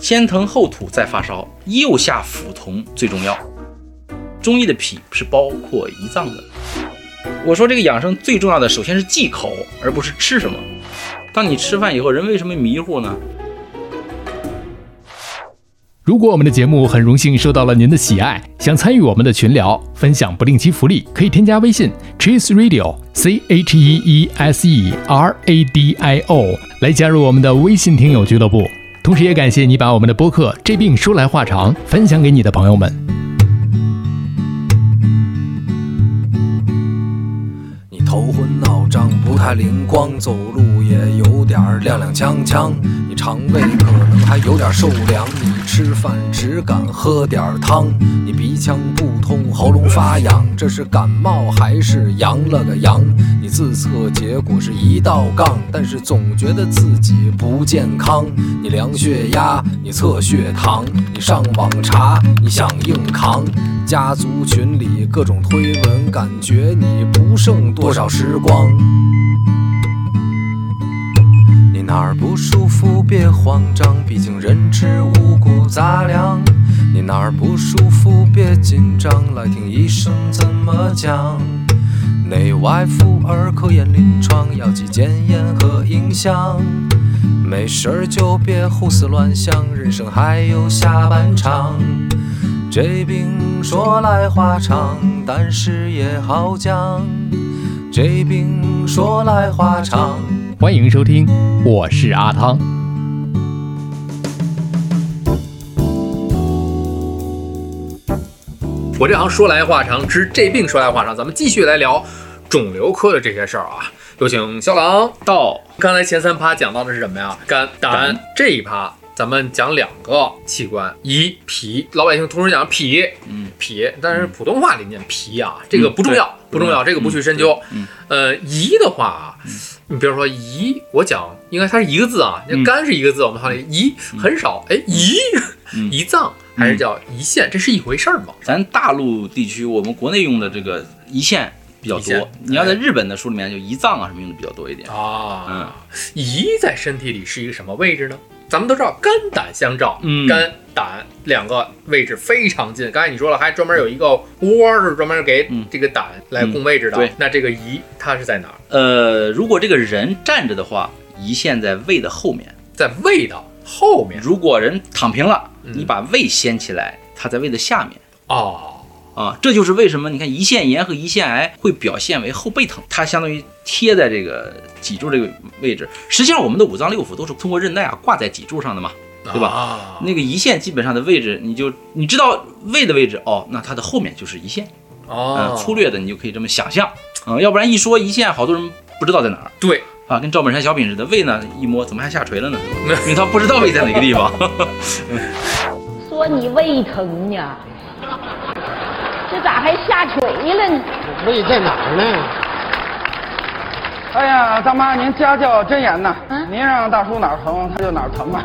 先疼后吐再发烧，右下腹痛最重要。中医的脾是包括胰脏的。我说这个养生最重要的，首先是忌口，而不是吃什么。当你吃饭以后，人为什么迷糊呢？如果我们的节目很荣幸受到了您的喜爱，想参与我们的群聊，分享不定期福利，可以添加微信 cheese radio c h e e s e r a d i o 来加入我们的微信听友俱乐部。同时，也感谢你把我们的播客《这病说来话长》分享给你的朋友们。你头昏脑胀，不太灵光，走路也有点踉踉跄跄。你肠胃可能还有点受凉，你吃饭只敢喝点汤。你鼻腔不通，喉咙发痒，这是感冒还是阳了个阳？你自测结果是一道杠，但是总觉得自己不健康。你量血压，你测血糖，你上网查，你想硬扛。家族群里各种推文，感觉你不剩多少时光。哪儿不舒服别慌张，毕竟人吃五谷杂粮。你哪儿不舒服别紧张，来听医生怎么讲。内外妇儿科研临床，药剂检验和影像。没事儿就别胡思乱想，人生还有下半场。这病说来话长，但是也好讲。这病说来话长。欢迎收听，我是阿汤。我这行说来话长，治这病说来话长，咱们继续来聊肿瘤科的这些事儿啊。有请肖郎到。刚才前三趴讲到的是什么呀？肝、胆。这一趴咱们讲两个器官，胰、脾。老百姓通常讲脾，嗯，脾，但是普通话里念脾啊，这个不重要，不重要，这个不去深究。嗯，呃，胰的话，你比如说胰，我讲应该它是一个字啊，那肝是一个字，我们好像胰很少，哎，胰，胰脏还是叫胰腺，这是一回事儿吗？咱大陆地区，我们国内用的这个胰腺比较多。你要在日本的书里面，就胰脏啊什么用的比较多一点啊。嗯，胰在身体里是一个什么位置呢？咱们都知道肝胆相照，嗯，肝胆两个位置非常近。刚才你说了，还专门有一个窝是专门给这个胆来供位置的。对，那这个胰它是在哪儿？呃，如果这个人站着的话，胰腺在胃的后面，在胃的后面。如果人躺平了，你把胃掀起来，它在胃的下面。哦。啊，这就是为什么你看胰腺炎和胰腺癌会表现为后背疼，它相当于贴在这个脊柱这个位置。实际上，我们的五脏六腑都是通过韧带啊挂在脊柱上的嘛，对吧？啊，那个胰腺基本上的位置，你就你知道胃的位置哦，那它的后面就是胰腺。哦，粗略的你就可以这么想象啊，要不然一说胰腺，好多人不知道在哪儿。对啊，跟赵本山小品似的，胃呢一摸怎么还下垂了呢？因为他不知道胃在哪个地方。说你胃疼呢？这咋还下垂了呢？胃在哪儿呢？哎呀，大妈，您家教真严呐！您让大叔哪儿疼，他就哪儿疼吧。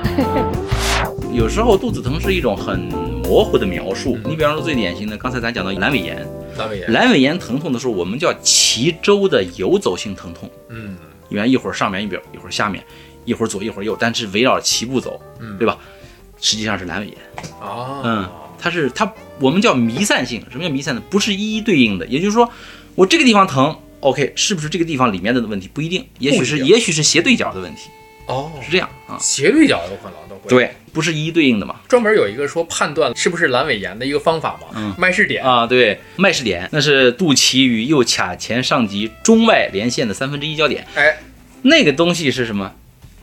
有时候肚子疼是一种很模糊的描述。你比方说最典型的，刚才咱讲到阑尾炎，阑尾炎，阑尾炎疼痛的时候，我们叫脐周的游走性疼痛。嗯，因为一会儿上面一边，一会儿下面，一会儿左一会儿右，但是围绕脐部走，嗯，对吧？实际上是阑尾炎。哦，嗯，它是它，我们叫弥散性。什么叫弥散呢？不是一一对应的。也就是说，我这个地方疼，OK，是不是这个地方里面的问题？不一定，也许是也许是斜对角的问题。哦，是这样啊，斜对角有可能都会。对，不是一一对应的嘛。专门有一个说判断是不是阑尾炎的一个方法嘛。嗯，麦氏点啊，对，麦氏点，那是肚脐与右髂前上棘中外连线的三分之一交点。哎，那个东西是什么？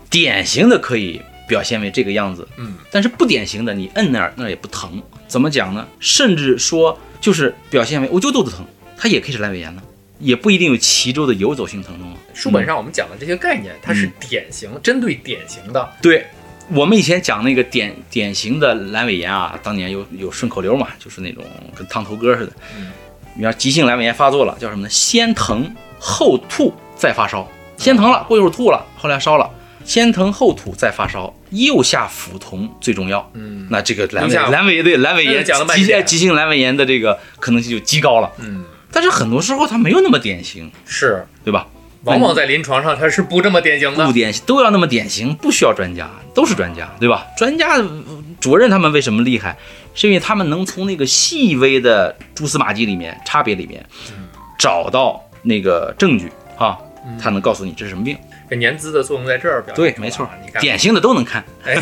典型的可以表现为这个样子。嗯，但是不典型的，你摁那儿那儿也不疼。怎么讲呢？甚至说就是表现为我就肚子疼，它也可以是阑尾炎呢。也不一定有脐周的游走性疼痛。书本上我们讲的这些概念，它是典型，针对典型的。对，我们以前讲那个典典型的阑尾炎啊，当年有有顺口溜嘛，就是那种跟烫头歌似的。嗯，你要急性阑尾炎发作了，叫什么呢？先疼后吐再发烧，先疼了，过一会儿吐了，后来烧了。先疼后吐再发烧，右下腹痛最重要。嗯，那这个阑尾阑尾对阑尾炎急急性阑尾炎的这个可能性就极高了。嗯。但是很多时候它没有那么典型，是对吧？往往在临床上它是不这么典型的不。典型都要那么典型，不需要专家，都是专家，对吧？专家呃主任他们为什么厉害？是因为他们能从那个细微的蛛丝马迹里面、差别里面找到那个证据啊，他能告诉你这是什么病。这年资的作用在这儿表现对，没错啊你，看，典型的都能看。哎，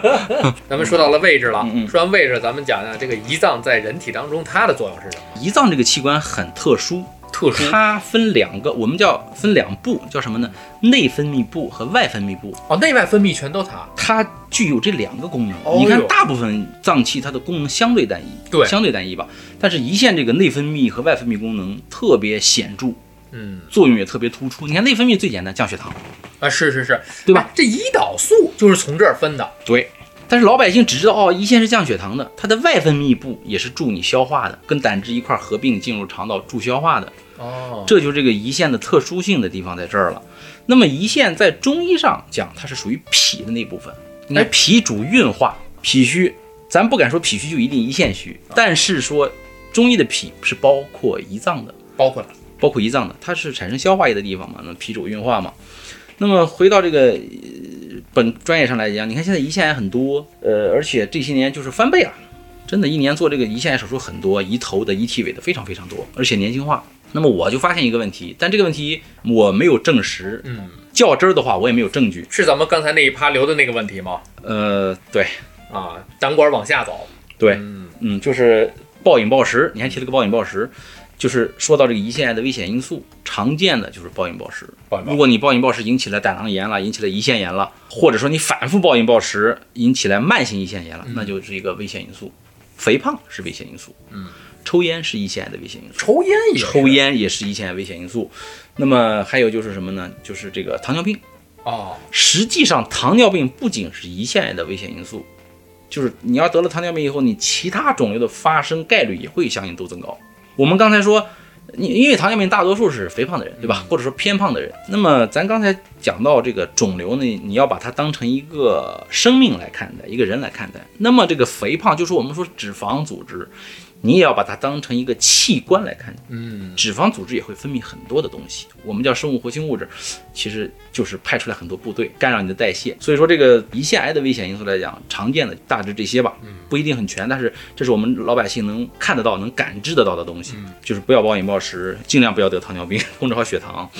咱们说到了位置了，嗯嗯说完位置，咱们讲讲这个胰脏在人体当中它的作用是什么？胰脏这个器官很特殊，特殊它分两个，我们叫分两部，叫什么呢？内分泌部和外分泌部。哦，内外分泌全都它。它具有这两个功能。哦，你看大部分脏器它的功能相对单一，对相对单一吧。但是胰腺这个内分泌和外分泌功能特别显著，嗯作用也特别突出。你看内分泌最简单，降血糖，啊，是是是，对吧哎这胰岛素就是从这儿分的。对。但是老百姓只知道哦，胰腺是降血糖的，它的外分泌部也是助你消化的，跟胆汁一块儿合并进入肠道助消化的。哦，这就是这个胰腺的特殊性的地方在这儿了。那么胰腺在中医上讲，它是属于脾的那部分。哎脾主运化，脾虚，咱不敢说脾虚就一定胰腺虚，但是说中医的脾是包括胰脏的，包括了。包括胰脏的，它是产生消化液的地方嘛，那脾主运化嘛。那么回到这个、呃本专业上来讲，你看现在胰腺癌很多，呃，而且这些年就是翻倍了，真的，一年做这个胰腺癌手术很多，胰头的、胰体尾的非常非常多，而且年轻化。那么我就发现一个问题，但这个问题我没有证实，嗯，较真儿的话我也没有证据。是咱们刚才那一趴留的那个问题吗？呃，对啊，胆管往下走。对，嗯，嗯，就是暴饮暴食，你还提了个暴饮暴食，就是说到这个胰腺癌的危险因素，常见的就是暴饮暴食。暴暴如果你暴饮暴食引起了胆囊炎了，引起了胰腺炎了，或者说你反复暴饮暴食引起来慢性胰腺炎了，那就是一个危险因素。肥胖是危险因素，嗯，抽烟是胰腺癌的危险因素，抽烟也是抽烟也是胰腺癌危险因素。那么还有就是什么呢？就是这个糖尿病。哦，实际上，糖尿病不仅是胰腺癌的危险因素，就是你要得了糖尿病以后，你其他肿瘤的发生概率也会相应都增高。我们刚才说，你因为糖尿病大多数是肥胖的人，对吧？或者说偏胖的人。那么咱刚才讲到这个肿瘤呢，你要把它当成一个生命来看待，一个人来看待。那么这个肥胖，就是我们说脂肪组织，你也要把它当成一个器官来看。嗯，脂肪组织也会分泌很多的东西，我们叫生物活性物质，其实就是派出来很多部队干扰你的代谢。所以说，这个胰腺癌的危险因素来讲，常见的大致这些吧，不一定很全，但是这是我们老百姓能看得到、能感知得到的东西。就是不要暴饮暴食，尽量不要得糖尿病，控制好血糖。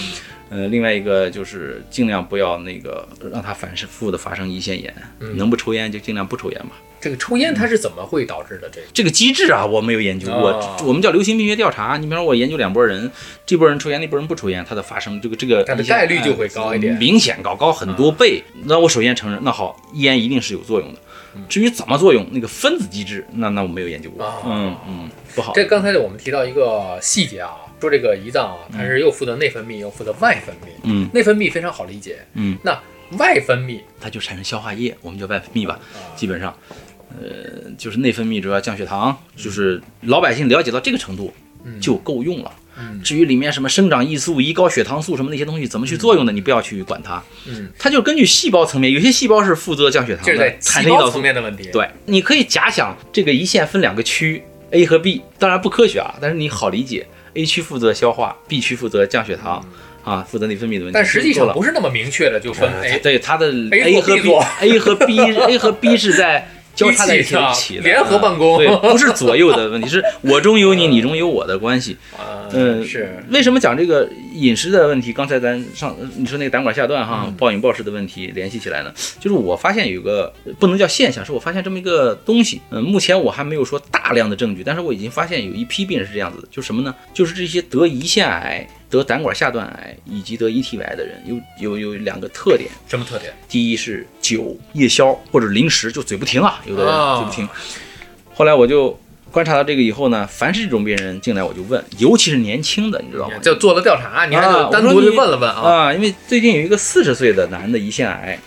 呃，另外一个就是尽量不要那个让它反复的发生胰腺炎，能不抽烟就尽量不抽烟吧。这个抽烟它是怎么会导致的？这个这个机制啊，我没有研究过。哦我们叫流行病学调查。你比方说，我研究两拨人，这拨人抽烟，那拨人不抽烟，它的发生这个这个它的概率就会高一点呃明显高高很多倍。那我首先承认，那好，烟一定是有作用的。至于怎么作用，那个分子机制，那那我没有研究过。哦嗯嗯，不好。这刚才我们提到一个细节啊，说这个胰脏啊，它是又负责内分泌，又负责外分泌。嗯内分泌非常好理解，嗯，那外分泌它就产生消化液，我们叫外分泌吧，啊基本上，呃，就是内分泌主要降血糖，就是老百姓了解到这个程度就够用了。嗯至于里面什么生长激素、胰高血糖素什么那些东西怎么去作用的，你不要去管它。嗯，它就根据细胞层面，有些细胞是负责降血糖的产生胰岛素。层面的问题。，对，你可以假想这个胰腺分两个区，A 和 B，当然不科学啊，但是你好理解，A 区负责消化，B 区负责降血糖，啊，负责内分泌的问题。但实际上不是那么明确的就分呃 A 对它的 A 和 B B 做。A 和 B A 和 B 是在交叉在一起起的起联合办公对，不是左右的问题，是我中有你，你中有我的关系。啊，嗯，是为什么讲这个饮食的问题？刚才咱上呃你说那个胆管下段哈，嗯暴饮暴食的问题联系起来呢，就是我发现有个不能叫现象，是我发现这么一个东西。嗯，目前我还没有说大量的证据，但是我已经发现有一批病人是这样子的，就是什么呢？就是这些得胰腺癌、得胆管下段癌以及得胰体癌的人，有有有两个特点。什么特点？第一是酒、夜宵或者零食，就嘴不停啊，有的人哦嘴不停。后来我就观察到这个以后呢，凡是这种病人进来，我就问，尤其是年轻的，你知道吗？就做了调查，你还啊就单独我说你的问了问啊。啊，因为最近有一个四十岁的男的胰腺癌，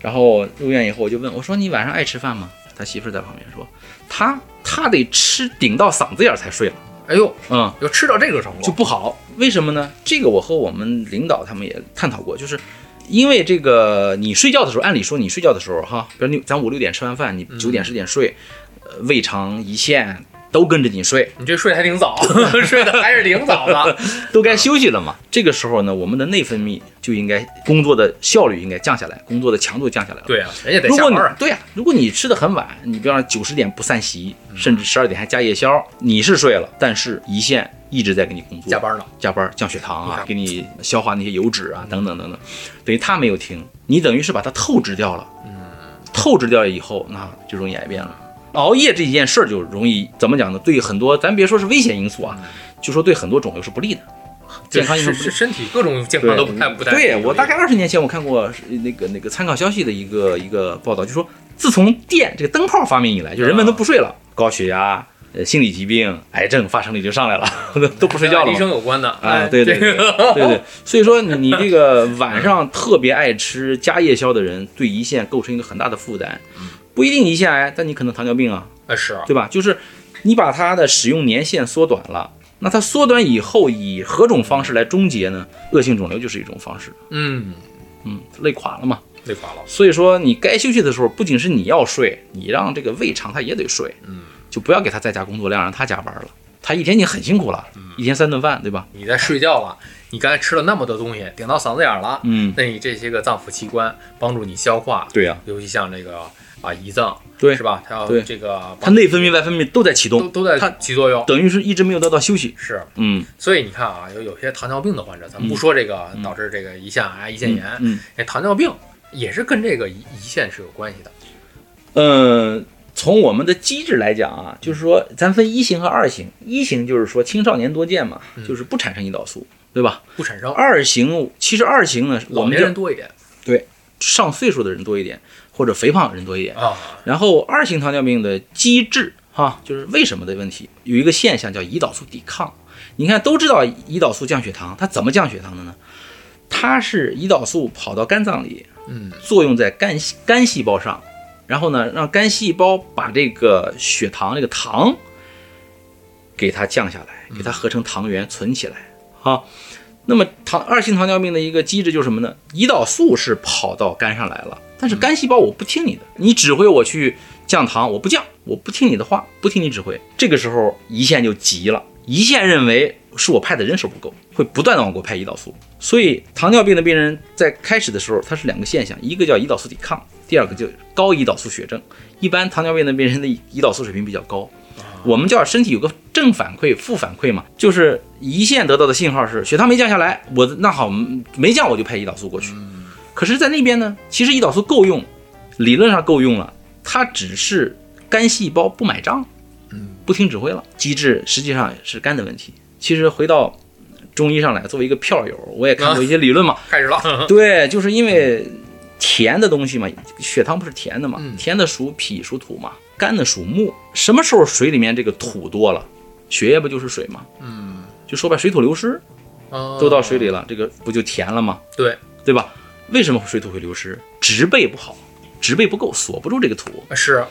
然后入院以后我就问我说你晚上爱吃饭吗？他媳妇儿在旁边说，他他得吃顶到嗓子眼儿才睡了，哎呦，嗯，就吃到这个程度，就不好。为什么呢？这个我和我们领导他们也探讨过，就是因为这个你睡觉的时候，按理说你睡觉的时候哈，比如你咱五六点吃完饭，你九点十点睡，呃，胃肠、胰腺都跟着你睡，你这睡得还挺早，睡得还是挺早的。都该休息了嘛。这个时候呢，我们的内分泌就应该工作的效率应该降下来，工作的强度降下来了。对啊，人家得如果你下班啊。对呀、如果你吃的很晚，你比方说九十点不散席，甚至十二点还加夜宵，你是睡了，但是胰腺一直在给你工作，加班呢，加班降血糖，啊给你消化那些油脂啊，等等等等，等于它没有停，你等于是把它透支掉了。嗯，透支掉以后，那就容易癌变了。熬夜这件事儿就容易怎么讲呢？对很多，咱别说是危险因素啊，就说对很多肿瘤是不利的，健康因素。身体各种健康都不太不太。对我大概二十年前我看过那个那个参考消息的一个一个报道，就说自从电这个灯泡发明以来，就人们都不睡了，高血压、呃心理疾病、癌症发生率就上来了，都都不睡觉了医生。有关的。啊，对对对 对对，所以说你你这个晚上特别爱吃加夜宵的人，对胰腺构成一个很大的负担，不一定胰腺癌，但你可能糖尿病啊，哎是啊，对吧？就是你把它的使用年限缩短了，那它缩短以后以何种方式来终结呢？恶性肿瘤就是一种方式，嗯，嗯，累垮了嘛。累垮了。所以说你该休息的时候，不仅是你要睡，你让这个胃肠它也得睡，嗯，就不要给他再加工作量，让他加班了。他一天已经很辛苦了，一天三顿饭，对吧？你在睡觉了，你刚才吃了那么多东西，顶到嗓子眼儿了，嗯，那你这些个脏腑器官帮助你消化，对呀、尤其像这个啊胰脏，对是吧？它要对这个它内分泌、外分泌都在启动，都都在它起作用。等于是一直没有得到休息。是，嗯，所以你看啊，有有些糖尿病的患者，咱们不说这个导致这个胰腺癌、胰腺炎，嗯这糖尿病也是跟这个胰胰腺是有关系的。嗯，从我们的机制来讲啊，就是说咱分一型和二型。一型就是说青少年多见嘛，就是不产生胰岛素，对吧？不产生，二型其实二型呢，我老们人多一点对上岁数的人多一点，或者肥胖的人多一点。啊，然后二型糖尿病的机制哈，就是为什么的问题，有一个现象叫胰岛素抵抗。你看都知道胰岛素降血糖，它怎么降血糖的呢？它是胰岛素跑到肝脏里，嗯，作用在肝肝细胞上，然后呢，让肝细胞把这个血糖这个糖给它降下来，给它合成糖原存起来。哈，那么糖二型糖尿病的一个机制就是什么呢？胰岛素是跑到肝上来了，但是肝细胞我不听你的，你指挥我去降糖，我不降，我不听你的话，不听你指挥。这个时候胰腺就急了，胰腺认为是我派的人手不够，会不断的往过派胰岛素。所以糖尿病的病人在开始的时候，它是两个现象，一个叫胰岛素抵抗，第二个就高胰岛素血症。一般糖尿病的病人的胰岛素水平比较高，我们叫身体有个正反馈、负反馈嘛，就是胰腺得到的信号是血糖没降下来，我那好没降我就派胰岛素过去。可是，在那边呢，其实胰岛素够用，理论上够用了，它只是肝细胞不买账，不听指挥了，机制实际上是肝的问题。其实回到中医上来，作为一个票友，我也看过一些理论嘛，开始了，对，就是因为甜的东西嘛，血糖不是甜的嘛，嗯甜的属脾属土嘛，干的属木。什么时候水里面这个土多了，血液不就是水吗？嗯，就说白，水土流失都都到水里了，这个不就甜了吗？对，对吧？为什么水土会流失？植被不好，植被不够，锁不住这个土。是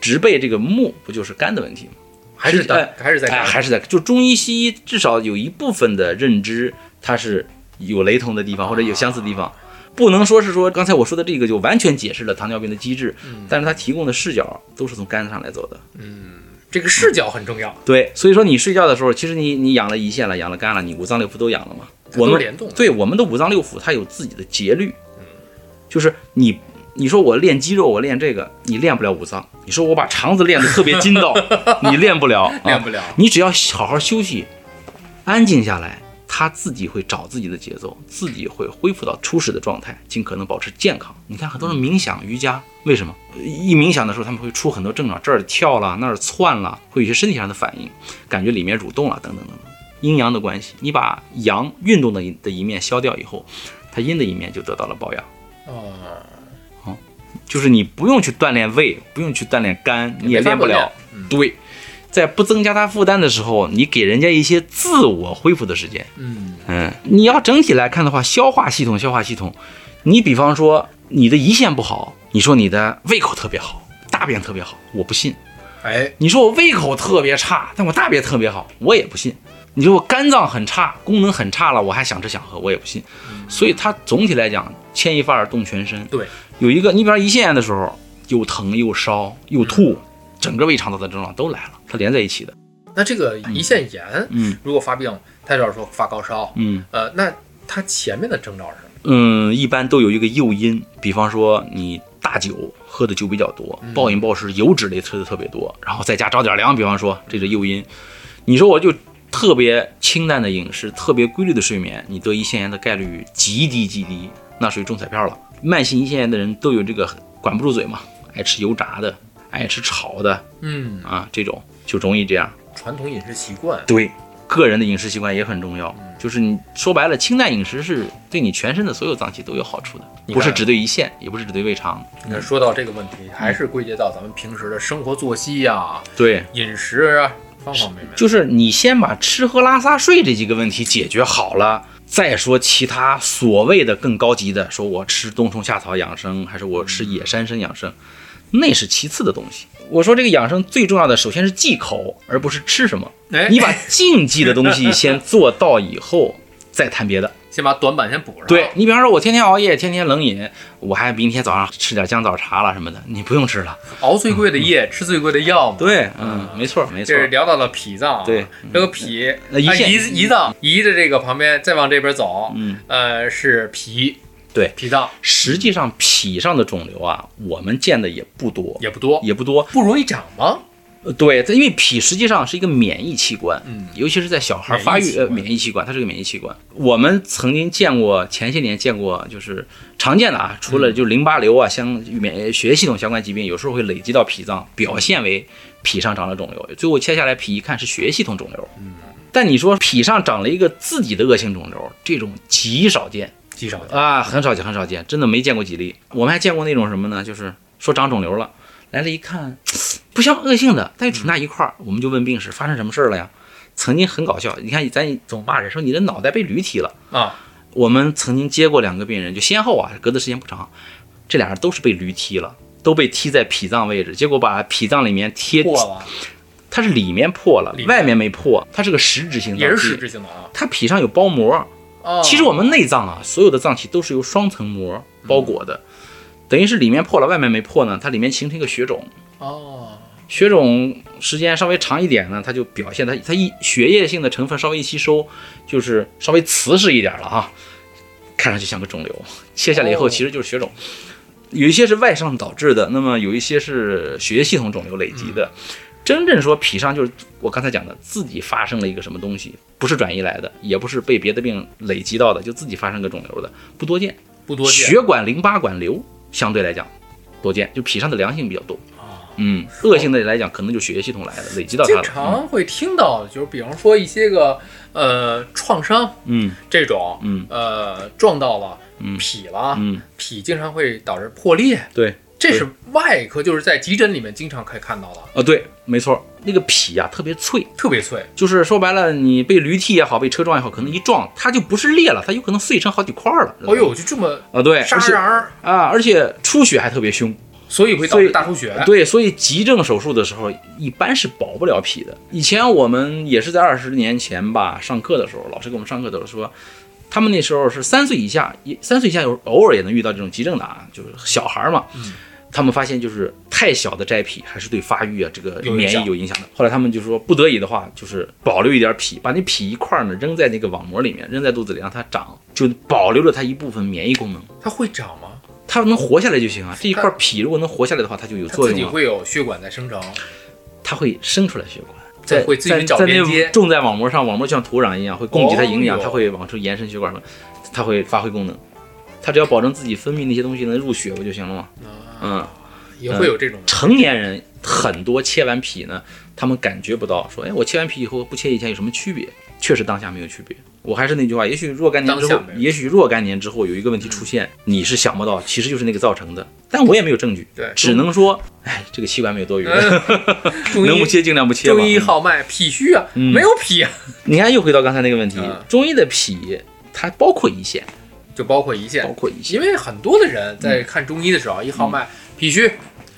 植被这个木不就是肝的问题吗？还是在还是在干还是在就中医西医至少有一部分的认知，它是有雷同的地方或者有相似的地方，不能说是说刚才我说的这个就完全解释了糖尿病的机制，但是它提供的视角都是从肝上来走的。嗯这个视角很重要，对，所以说你睡觉的时候，其实你你养了胰腺了，养了肝了，你五脏六腑都养了嘛。我们联动对我们的五脏六腑它有自己的节律，就是你你说我练肌肉，我练这个，你练不了五脏。你说我把肠子练得特别筋道，你练不了，啊练不了你只要好好休息，安静下来，它自己会找自己的节奏，自己会恢复到初始的状态，尽可能保持健康。你看很多人冥想、瑜伽，为什么一冥想的时候他们会出很多症状，这儿跳了，那儿窜了，会有些身体上的反应，感觉里面蠕动了，等等等等，阴阳的关系。你把阳运动的一的一面消掉以后，它阴的一面就得到了保养。哦，就是你不用去锻炼胃，不用去锻炼肝，你也练不了。嗯对，在不增加它负担的时候，你给人家一些自我恢复的时间。嗯，嗯，你要整体来看的话，消化系统，消化系统，你比方说你的胰腺不好，你说你的胃口特别好，大便特别好，我不信。哎，你说我胃口特别差，但我大便特别好，我也不信。你说我肝脏很差，功能很差了，我还想吃想喝，我也不信。所以它总体来讲，牵一发而动全身。对，有一个，你比方胰腺炎的时候，又疼又烧又吐，整个胃肠道的症状都来了。它连在一起的。那这个胰腺炎，嗯如果发病，他就是说发高烧，嗯呃，那它前面的征兆是什么？嗯，一般都有一个诱因，比方说你大酒喝的酒比较多，暴饮暴食，油脂类吃的特别多，然后在家着点凉，比方说这是诱因。你说我就特别清淡的饮食，特别规律的睡眠，你得胰腺炎的概率极低极低，那属于中彩票了。慢性胰腺炎的人都有这个管不住嘴嘛，爱吃油炸的，爱吃炒的嗯，啊，这种就容易这样。传统饮食习惯。对，个人的饮食习惯也很重要。就是你说白了，清淡饮食是对你全身的所有脏器都有好处的，不是只对胰腺，也不是只对胃肠。你看，说到这个问题，还是归结到咱们平时的生活作息呀、对，饮食啊，方方面面。就是你先把吃喝拉撒睡这几个问题解决好了，再说其他所谓的更高级的，说我吃冬虫夏草养生，还是我吃野山参养生，那是其次的东西。我说这个养生最重要的，首先是忌口，而不是吃什么。哎，你把禁忌的东西 先做到以后，再谈别的。先把短板先补上。对，你比方说，我天天熬夜，天天冷饮，我还明天早上吃点姜枣茶了什么的，你不用吃了。熬最贵的夜，吃最贵的药嘛。对，嗯，没错，没错这。是聊到了脾脏啊，对，这个脾，那胰腺啊胰胰脏，胰的这个旁边再往这边走，嗯，呃，是脾，对脾脏。实际上脾上的肿瘤啊，我们见的也不多，也不多，也不多。不容易长吗？呃对，它因为脾实际上是一个免疫器官，嗯。尤其是在小孩发育呃免疫器官它是个免疫器官。我们曾经见过，前些年见过，就是常见的啊，除嗯。了就淋巴瘤啊相免血液系统相关疾病，有时候会累积到脾脏，表现为脾上长了肿瘤，最后切下来脾一看是血液系统肿瘤。嗯。但你说脾上长了一个自己的恶性肿瘤，这种极少见极少见。啊，很少见，很少见，真的没见过几例。我们还见过那种什么呢？就是说长肿瘤了，来了一看，不像恶性的，但又挺大一块儿，我们就问病史发生什么事儿了呀？曾经很搞笑，你看咱总骂人说你的脑袋被驴踢了。啊，我们曾经接过两个病人，就先后啊，隔的时间不长，这俩人都是被驴踢了，都被踢在脾脏位置，结果把脾脏里面贴破了，它是里面破了，面外面没破，它是个实质性的也是实质性的啊。它脾上有包膜，哦，其实我们内脏啊，所有的脏器都是由双层膜包裹的，等于是里面破了，外面没破呢，它里面形成一个血肿。哦，血肿时间稍微长一点呢，它就表现它它一血液性的成分稍微一吸收，就是稍微瓷实一点了哈，看上去像个肿瘤，切下来以后哦其实就是血肿。有一些是外伤导致的，那么有一些是血液系统肿瘤累积的。真正说脾上就是我刚才讲的，自己发生了一个什么东西，不是转移来的，也不是被别的病累积到的，就自己发生个肿瘤的，不多见。不多见。血管、淋巴管瘤相对来讲多见，就脾上的良性比较多。啊，嗯，恶性的来讲，可能就血液系统来的，累积到它经。常会听到，就是比方说一些个呃创伤嗯这种，嗯呃撞到了嗯脾了，嗯，脾经常会导致破裂，对，这是外科，就是在急诊里面经常可以看到的，呃对，没错，那个脾啊特别脆，特别脆。就是说白了，你被驴踢也好，被车撞也好，可能一撞它就不是裂了，它有可能碎成好几块儿了。哎呦，就这么啊对，沙而儿，啊，而且出血还特别凶。所以会导致大出血。对，所以急症手术的时候一般是保不了脾的。以前我们也是在二十年前吧，上课的时候，老师给我们上课的时候说，他们那时候是三岁以下，也三岁以下有偶尔也能遇到这种急症的啊，就是小孩儿嘛。嗯他们发现就是太小的摘脾还是对发育啊这个免疫有影响的。后来他们就说不得已的话，就是保留一点脾，把那脾一块儿呢扔在那个网膜里面，扔在肚子里让它长，就保留了它一部分免疫功能。它会长吗？它能活下来就行啊。这一块脾如果能活下来的话，它就有它自己作用了。会有血管在生长，它会生出来血管，在会自己在找在那连接种在网膜上，网膜就像土壤一样，会供给它营养，哦它会往出延伸血管嘛，它会发挥功能。它只要保证自己分泌那些东西能入血不就行了吗？嗯，也会有这种。成年人很多切完脾呢，他们感觉不到，说，哎，我切完脾以后不切以前有什么区别？确实当下没有区别。我还是那句话，也许若干年之后也许若干年之后有一个问题出现，你是想不到，其实就是那个造成的，但我也没有证据，对只能说，哎，这个器官没有多余能不切尽量不切吧。中医号脉脾虚啊，嗯没有脾啊，你看，又回到刚才那个问题，嗯中医的脾它包括胰腺，就包括胰腺包，括胰腺因。为很多的人在看中医的时候，一号脉脾虚，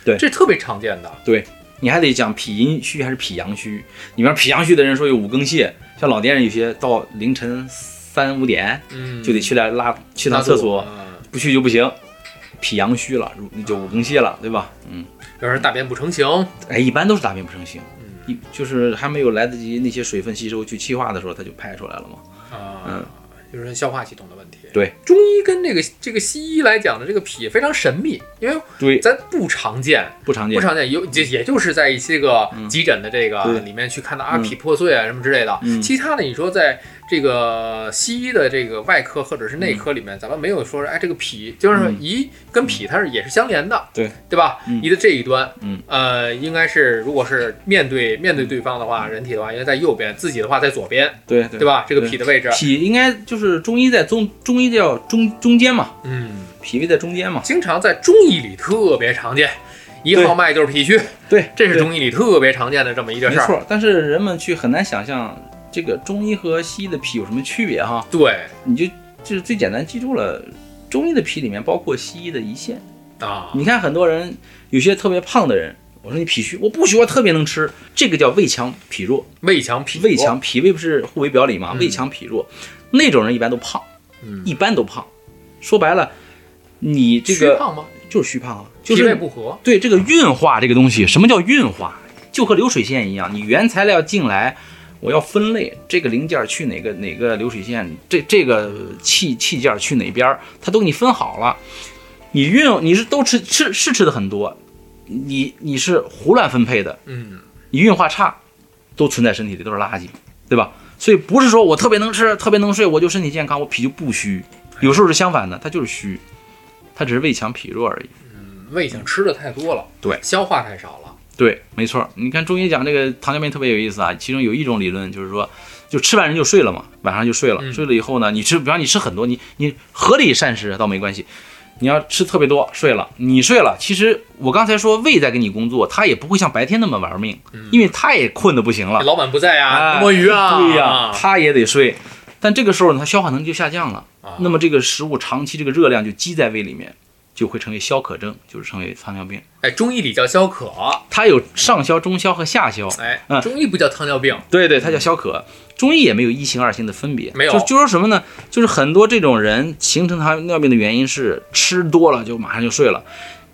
对这特别常见的。对，你还得讲脾阴虚还是脾阳虚。你比方脾阳虚的人说有五更泻，像老年人有些到凌晨三五点嗯，就得去来拉去趟厕所，嗯不去就不行，脾阳虚了，如就五更泻了，对吧？嗯，要是大便不成形，哎，一般都是大便不成形。一就是还没有来得及那些水分吸收去气化的时候，它就排出来了嘛。啊，嗯就是消化系统的问题。对，中医跟这个这个西医来讲的这个脾非常神秘，因为对，咱不常见，不常见。不常见，有也也就是在一些个急诊的这个里面去看到啊嗯。脾破碎啊什么之类的。嗯。其他的你说在这个西医的这个外科或者是内科里面，咱们没有说哎这个脾就是胰跟脾它是也是相连的，对对吧？嗯胰的这一端，嗯呃，应该是如果是面对面对对方的话，人体的话应该在右边，自己的话在左边，对对对吧？这个脾的位置，脾应该就是中医在中中医叫中中间嘛，嗯，脾胃在中间嘛。经常在中医里特别常见。一号脉就是脾虚，对，这是中医里特别常见的这么一件事儿。没错。但是人们去很难想象这个中医和西医的脾有什么区别哈。对你就就是最简单记住了，中医的脾里面包括西医的胰腺。啊，你看很多人有些特别胖的人，我说你脾虚，我不虚，我特别能吃，这个叫胃强脾弱。胃强脾胃强，脾胃不是互为表里吗？嗯胃强脾弱，那种人一般都胖，嗯一般都胖。说白了，你这个虚胖吗？就是虚胖啊，就脾胃是不和，对这个运化这个东西，什么叫运化？就和流水线一样，你原材料进来，我要分类，这个零件去哪个哪个流水线，这这个器器件去哪边儿，它都给你分好了。你运你是都吃吃是吃的很多，你你是胡乱分配的，嗯，你运化差，都存在身体里都是垃圾，对吧？所以不是说我特别能吃、特别能睡，我就身体健康，我脾就不虚。有时候是相反的，它就是虚，它只是胃强脾弱而已。嗯胃强吃的太多了，对消化太少了，对，没错。你看中医讲这个糖尿病特别有意思啊，其中有一种理论就是说，就吃完人就睡了嘛，晚上就睡了，嗯睡了以后呢，你吃，比方你吃很多，你你合理膳食倒没关系。你要吃特别多，睡了，你睡了，其实我刚才说胃在给你工作，它也不会像白天那么玩命，因为它也困得不行了。老板不在呀，哎摸鱼啊，对呀、他也得睡。但这个时候呢，他消化能力就下降了，啊那么这个食物长期这个热量就积在胃里面，就会成为消渴症，就是成为糖尿病。哎，中医里叫消渴，它有上消、中消和下消。哎嗯，中医不叫糖尿病，对对，它叫消渴。中医也没有一型二型的分别，没有就就说什么呢？就是很多这种人形成糖尿病的原因是吃多了就马上就睡了。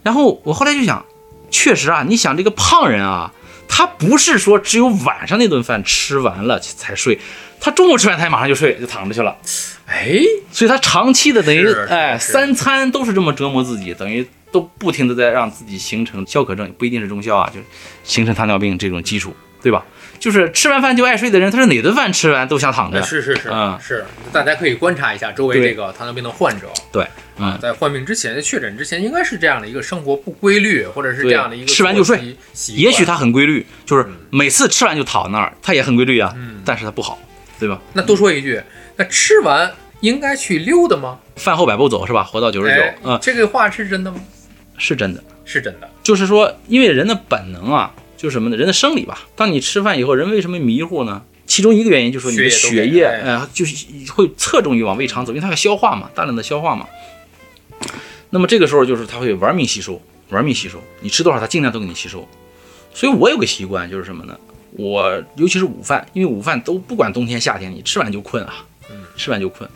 然后我后来就想，确实啊，你想这个胖人啊，他不是说只有晚上那顿饭吃完了才睡，他中午吃完他也马上就睡，就躺着去了。哎，所以他长期的等于哎三餐都是这么折磨自己，等于都不停的在让自己形成消渴症，不一定是中消啊，就是形成糖尿病这种基础，对吧？就是吃完饭就爱睡的人，他是哪顿饭吃完都想躺着。是是是嗯。是，大家可以观察一下周围这个糖尿病的患者，对，嗯，在患病之前、确诊之前，应该是这样的一个生活不规律，或者是这样的一个吃完就睡。也许他很规律，就是每次吃完就躺那儿，他也很规律啊，嗯。但是他不好，对吧？那多说一句，那吃完应该去溜达吗？饭后百步走是吧？活到九十九哎，嗯，这个话是真的吗？是真的。是真的。就是说，因为人的本能啊，就是什么呢？人的生理吧。当你吃饭以后，人为什么迷糊呢？其中一个原因就是说你的血液呃，就是会侧重于往胃肠走，因为它要消化嘛，大量的消化嘛。那么这个时候就是它会玩命吸收，玩命吸收，你吃多少它尽量都给你吸收。所以我有个习惯就是什么呢？我尤其是午饭，因为午饭都不管冬天夏天，你吃完就困啊，吃完就困。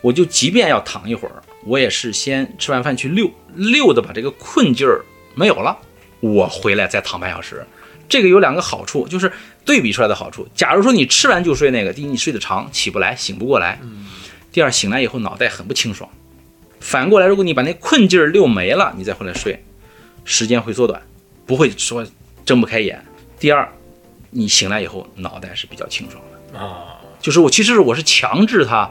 我就即便要躺一会儿，我也是先吃完饭去溜溜的，把这个困劲儿没有了，我回来再躺半小时。这个有两个好处，就是对比出来的好处。假如说你吃完就睡那个，第一你睡得长，起不来，醒不过来；第二醒来以后脑袋很不清爽。反过来，如果你把那困劲儿溜没了，你再回来睡，时间会缩短，不会说睁不开眼。第二，你醒来以后脑袋是比较清爽的。啊，就是我其实我是强制它，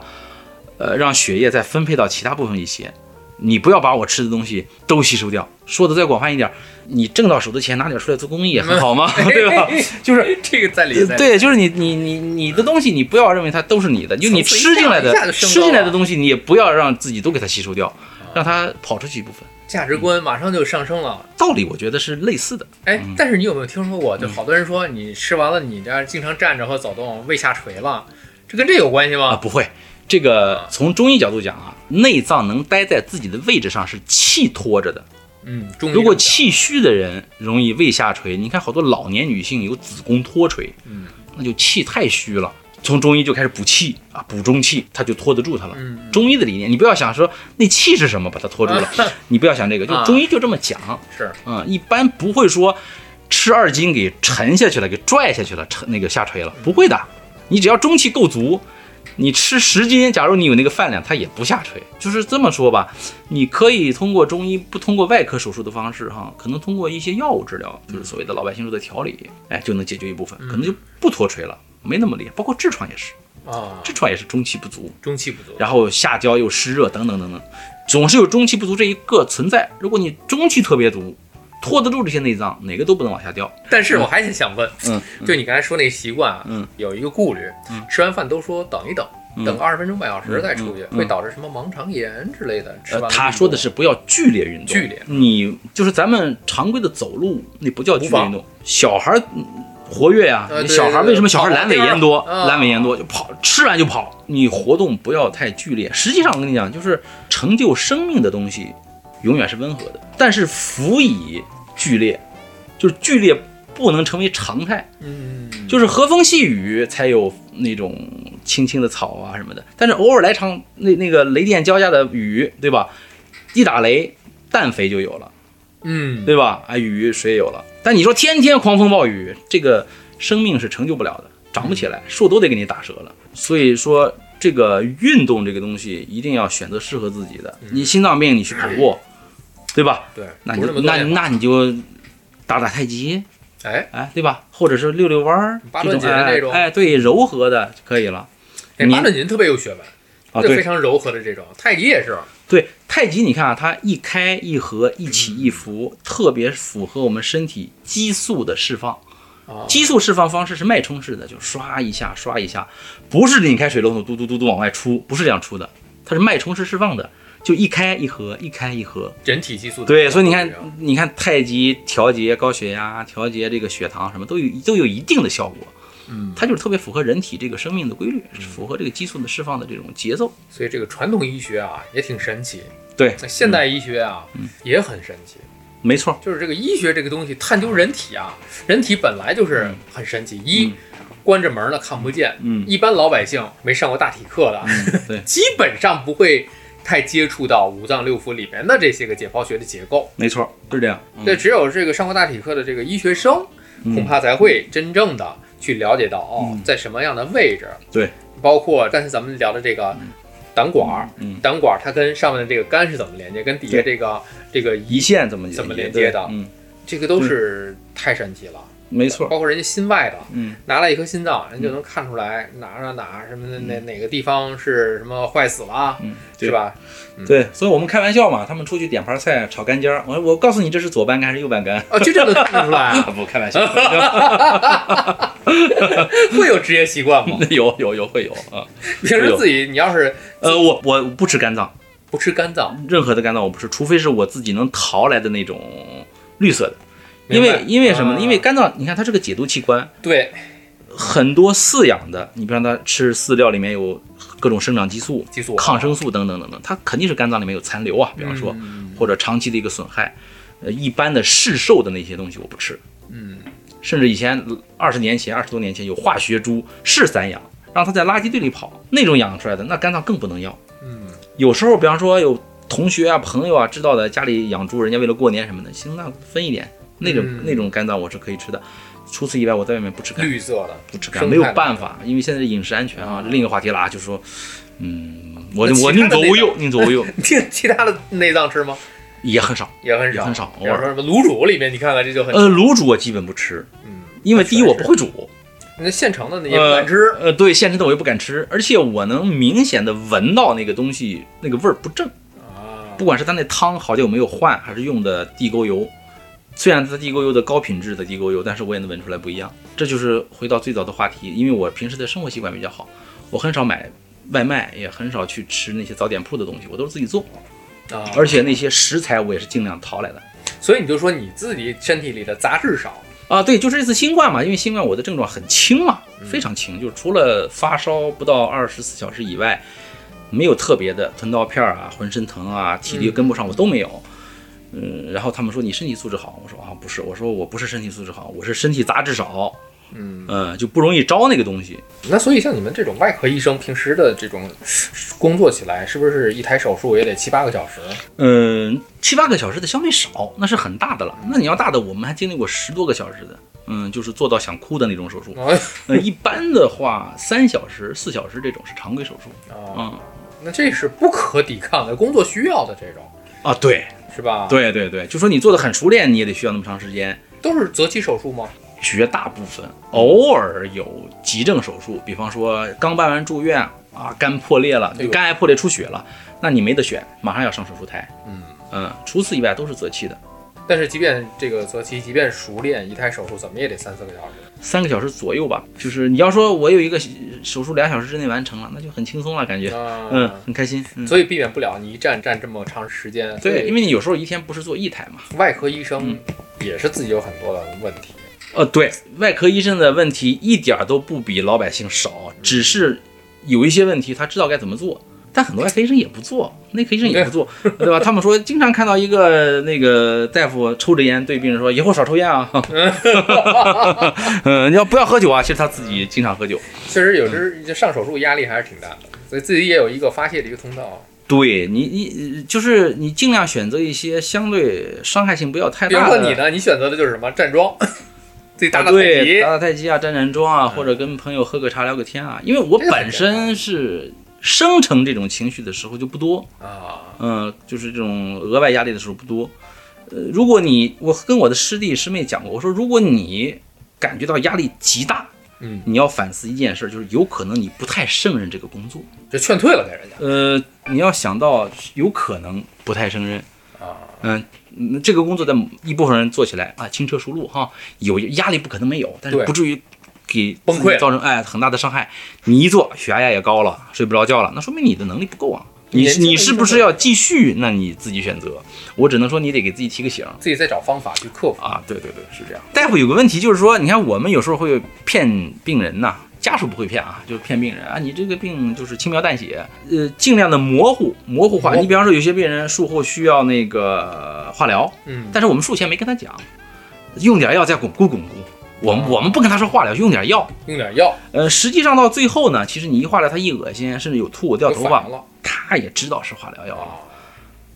呃，让血液再分配到其他部分一些。你不要把我吃的东西都吸收掉。说的再广泛一点，你挣到手的钱拿点出来做公益也很好嘛，对吧？就是 这个在理在。对，就是你你你你的东西，你不要认为它都是你的，就你吃进来的吃进来的东西，你也不要让自己都给它吸收掉，让它跑出去一部分。价值观马上就上升了。道理我觉得是类似的。哎，嗯但是你有没有听说过？就好多人说你吃完了，你这样经常站着和走动，胃下垂了，这跟这有关系啊，吗？不会，这个从中医角度讲啊，内脏能待在自己的位置上是气托着的。嗯，中医如果气虚的人容易胃下垂，你看好多老年女性有子宫脱垂，嗯，那就气太虚了。从中医就开始补气啊，补中气，它就拖得住它了。嗯中医的理念，你不要想说那气是什么把它拖住了，你不要想这个，就啊中医就这么讲。是嗯，一般不会说吃二斤给沉下去了，给拽下去了，沉那个下垂了，不会的。你只要中气够足，你吃十斤，假如你有那个饭量，它也不下垂。就是这么说吧，你可以通过中医，不通过外科手术的方式，哈，可能通过一些药物治疗，就是所谓的老百姓说的调理，哎，就能解决一部分，可能就不脱垂了，没那么厉害。包括痔疮也是，啊，痔疮也是中气不足，中气不足，然后下焦又湿热等等等等，总是有中气不足这一个存在。如果你中气特别足，拖得住这些内脏，哪个都不能往下掉。但是我还是想问，嗯，就你刚才说那个习惯啊，嗯，有一个顾虑，嗯吃完饭都说等一等，嗯。等二十分钟半小时再出去，嗯嗯。会导致什么盲肠炎之类的。吃呃，完了运动他说的是不要剧烈运动，剧烈。你就是咱们常规的走路，那不叫剧烈运动。小孩儿嗯活跃呀、呃对小孩为什么小孩阑尾炎多？阑尾炎多就跑，吃完就跑。你活动不要太剧烈。实际上，我跟你讲，就是成就生命的东西，永远是温和的，但是辅以剧烈，就是剧烈不能成为常态。嗯，就是和风细雨才有那种青青的草啊什么的，但是偶尔来场那那个雷电交加的雨，对吧？一打雷，氮肥就有了，嗯，对吧？啊，雨水也有了。但你说天天狂风暴雨，这个生命是成就不了的，长不起来，树都得给你打折了。所以说，这个运动这个东西一定要选择适合自己的。你心脏病，你去跑步，对吧？对，那你就那那你就打打太极，哎，哎，对吧？或者是溜溜弯儿，八段锦哎这种哎，对，柔和的就可以了。哎八段锦特别有学问，啊，对这非常柔和的这种，太极也是，对，太极你看啊，它一开一合，一起一伏，特别符合我们身体激素的释放。啊，激素释放方式是脉冲式的，就刷一下刷一下，不是拧开水龙头嘟嘟嘟嘟往外出，不是这样出的，它是脉冲式释放的，就一开一合，一开一合。人体激素的对，所以你看，你看太极调节高血压、调节这个血糖什么都有都有一定的效果。嗯，它就是特别符合人体这个生命的规律，符合这个激素的释放的这种节奏。所以这个传统医学啊也挺神奇，对，那现代医学啊嗯。也很神奇。没错。就是这个医学这个东西，探究人体啊，人体本来就是很神奇。一嗯。关着门呢看不见，嗯。一般老百姓没上过大体课的，嗯，对，基本上不会太接触到五脏六腑里面的这些个解剖学的结构。没错，是这样。嗯。只有这个上过大体课的这个医学生，嗯。恐怕才会真正的去了解到哦嗯，在什么样的位置。对，包括刚才咱们聊的这个胆管胆管儿它跟上面的这个肝是怎么连接，跟底下这个这个胰腺怎么怎么连连接的嗯，这个都是太神奇了。没错。包括人家心外的，嗯，拿了一颗心脏，人就能看出来哪哪哪什么的哪哪个地方是什么坏死了，嗯，是？吧？对，所以我们开玩笑嘛，他们出去点盘菜炒干尖儿，我我告诉你这是左半肝还是右半肝？哦，就这能看得出来啊？不开玩笑，会有职业习惯吗？有有有会有啊。平时自己你要是呃，我我不吃肝脏，不吃肝脏，任何的肝脏我不吃，除非是我自己能淘来的那种绿色的。因为因为什么呢？啊因为肝脏，你看它是个解毒器官，对很多饲养的，你比方它吃饲料里面有各种生长激素、激素抗生素等等等等，它肯定是肝脏里面有残留啊。比方说，嗯或者长期的一个损害，呃，一般的市售的那些东西我不吃，嗯，甚至以前二十年前、二十多年前有化学猪是散养，让它在垃圾堆里跑，那种养出来的，那肝脏更不能要。嗯，有时候，比方说有同学啊、朋友啊知道的，家里养猪，人家为了过年什么的，行，那分一点，那种、嗯。那种肝脏我是可以吃的。除此以外，我在外面不吃肝，绿色的。不吃肝，没有办法，因为现在饮食安全啊，另一个话题了啊，就是说，嗯，我我宁左内脏无右，宁左无右。其其他的内脏吃吗？也很少。也很少，也很少比方说什么卤煮里面，你看看这就很，呃，卤煮我基本不吃，嗯，因为第一我不会煮，那现成的那也不敢吃，呃，对，现成的我又不敢吃，而且我能明显的闻到那个东西那个味儿不正，啊，不管是它那汤好久没有换，还是用的地沟油，虽然它地沟油的高品质的地沟油，但是我也能闻出来不一样。这就是回到最早的话题，因为我平时的生活习惯比较好，我很少买外卖，也很少去吃那些早点铺的东西，我都是自己做，啊，而且那些食材我也是尽量淘来的。所以你就说你自己身体里的杂质少，啊，对，就是这次新冠嘛，因为新冠我的症状很轻嘛，非常轻，就是除了发烧不到二十四小时以外，没有特别的吞刀片儿啊、浑身疼啊、体力跟不上，我都没有。嗯，然后他们说你身体素质好，我说啊不是，我说我不是身体素质好，我是身体杂质少。嗯，嗯，就不容易招那个东西。那所以像你们这种外科医生，平时的这种工作起来，是不是一台手术也得七八个小时？嗯，七八个小时的相对少，那是很大的了。那你要大的，我们还经历过十多个小时的，嗯，就是做到想哭的那种手术。哎呃，一般的话，三小时、四小时这种是常规手术。啊，嗯，那这是不可抵抗的工作需要的这种，啊，对，是吧？，对对对，就说你做的很熟练，你也得需要那么长时间。都是择期手术吗？绝大部分偶尔有急症手术，比方说刚办完住院啊，肝破裂了肝癌破裂出血了，那你没得选，马上要上手术台。嗯嗯，除此以外都是择期的，但是即便这个择期，即便熟练，一台手术怎么也得三四个小时。三个小时左右吧。就是你要说我有一个手术两小时之内完成了，那就很轻松了，感觉，啊嗯，很开心。嗯，所以避免不了你一站站这么长时间。对，因为为你有时候一天不是做一台嘛。外科医生嗯也是自己有很多的问题。呃，对，外科医生的问题一点儿都不比老百姓少，只是有一些问题他知道该怎么做，但很多外科医生也不做，内科医生也不做，对吧？他们说经常看到一个那个大夫抽着烟对病人说：“以后少抽烟啊，嗯，你要不要喝酒啊？”其实他自己经常喝酒。确实有时就上手术压力还是挺大的，所以自己也有一个发泄的一个通道。对你，你就是你尽量选择一些相对伤害性不要太比如大的。说你呢，你选择的就是什么站桩，自己打啊，打太对，极打打太极啊，站站桩啊，或者跟朋友喝个茶聊个天啊。因为我本身是生成这种情绪的时候就不多，啊。嗯，就是这种额外压力的时候不多。呃，如果你我跟我的师弟师妹讲过，我说如果你感觉到压力极大，嗯，你要反思一件事，就是有可能你不太胜任这个工作。就劝退了给人家呃，你要想到有可能不太胜任。啊。嗯，嗯这个工作在一部分人做起来啊，轻车熟路哈，有压力不可能没有，但是不至于给崩溃造成哎很大的伤害。你一做血压也高了，睡不着觉了，那说明你的能力不够啊。你你是不是要继续？那你自己选择。我只能说你得给自己提个醒自己再找方法去克服。啊。对对对，是这样。大夫有个问题就是说，你看我们有时候会骗病人呐、家属不会骗啊，就是骗病人啊，你这个病就是轻描淡写，呃，尽量的模糊模糊化。你比方说有些病人术后需要那个化疗，嗯，但是我们术前没跟他讲，用点药再巩固巩固。我们我们不跟他说化疗，用点药。用点药呃，实际上到最后呢，其实你一化疗，他一恶心，甚至有吐掉头发他也知道是化疗药。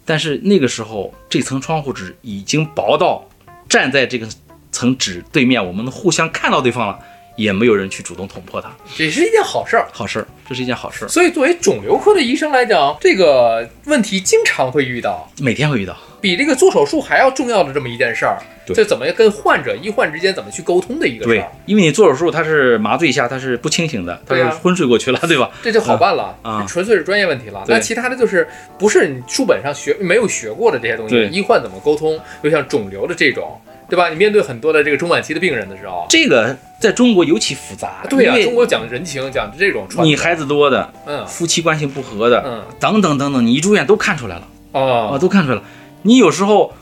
但是那个时候，这层窗户纸已经薄到站在这个层纸对面，我们能互相看到对方了，也没有人去主动捅破它。这是一件好事儿。好事儿，这是一件好事儿，所以，作为肿瘤科的医生来讲，这个问题经常会遇到，每天会遇到。比这个做手术还要重要的这么一件事儿。对这怎么跟患者医患之间怎么去沟通的一个事对儿，，因为你做手术，它是麻醉一下，它是不清醒的，它是昏睡过去了，对吧？这就好办了，啊纯粹是专业问题了。对那其他的就是不是你书本上学没有学过的这些东西，医患怎么沟通？就像肿瘤的这种，对吧？你面对很多的这个中晚期的病人的时候，这个在中国尤其复杂，对呀、中国讲人情，讲这种传你孩子多的，嗯。夫妻关系不和的，嗯。等等等等，你一住院都看出来了。啊，哦，都看出来了。你有时候，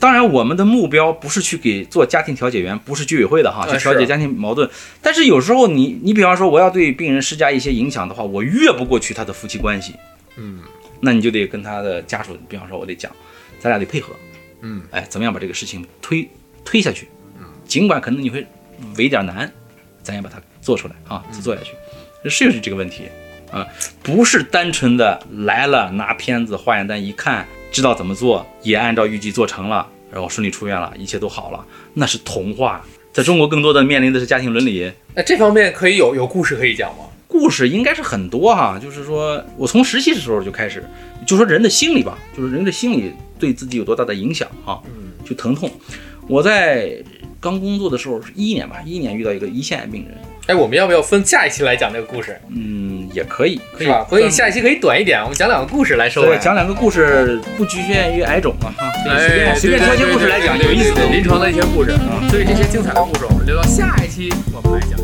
当然我们的目标不是去给做家庭调解员，不是居委会的哈，去调解家庭矛盾。但是有时候你，你比方说我要对病人施加一些影响的话，我越不过去他的夫妻关系，嗯。那你就得跟他的家属，比方说我得讲，咱俩得配合，嗯。哎，怎么样把这个事情推推下去？尽管可能你会为点难，咱也把它做出来啊，做下去，是有这个问题啊，不是单纯的来了拿片子化验单一看，知道怎么做，也按照预计做成了，然后顺利出院了，一切都好了，那是童话。在中国，更多的面临的是家庭伦理那这方面可以有有故事可以讲吗？故事，应该是很多哈。就是说我从实习的时候就开始，就说人的心理吧，就是人的心理对自己有多大的影响啊，嗯就疼痛。我在刚工作的时候是一一年吧，一一年遇到一个胰腺癌病人，哎，我们要不要分下一期来讲这个故事，嗯，也可以，可以是吧？所以下一期可以短一点，我们讲两个故事来收尾对。讲两个故事，不局限于癌种嘛哈，随便哎，随便挑一些故事来讲，有意思的临床的一些故事啊。所以这些精彩的故事，我们留到下一期我们来讲。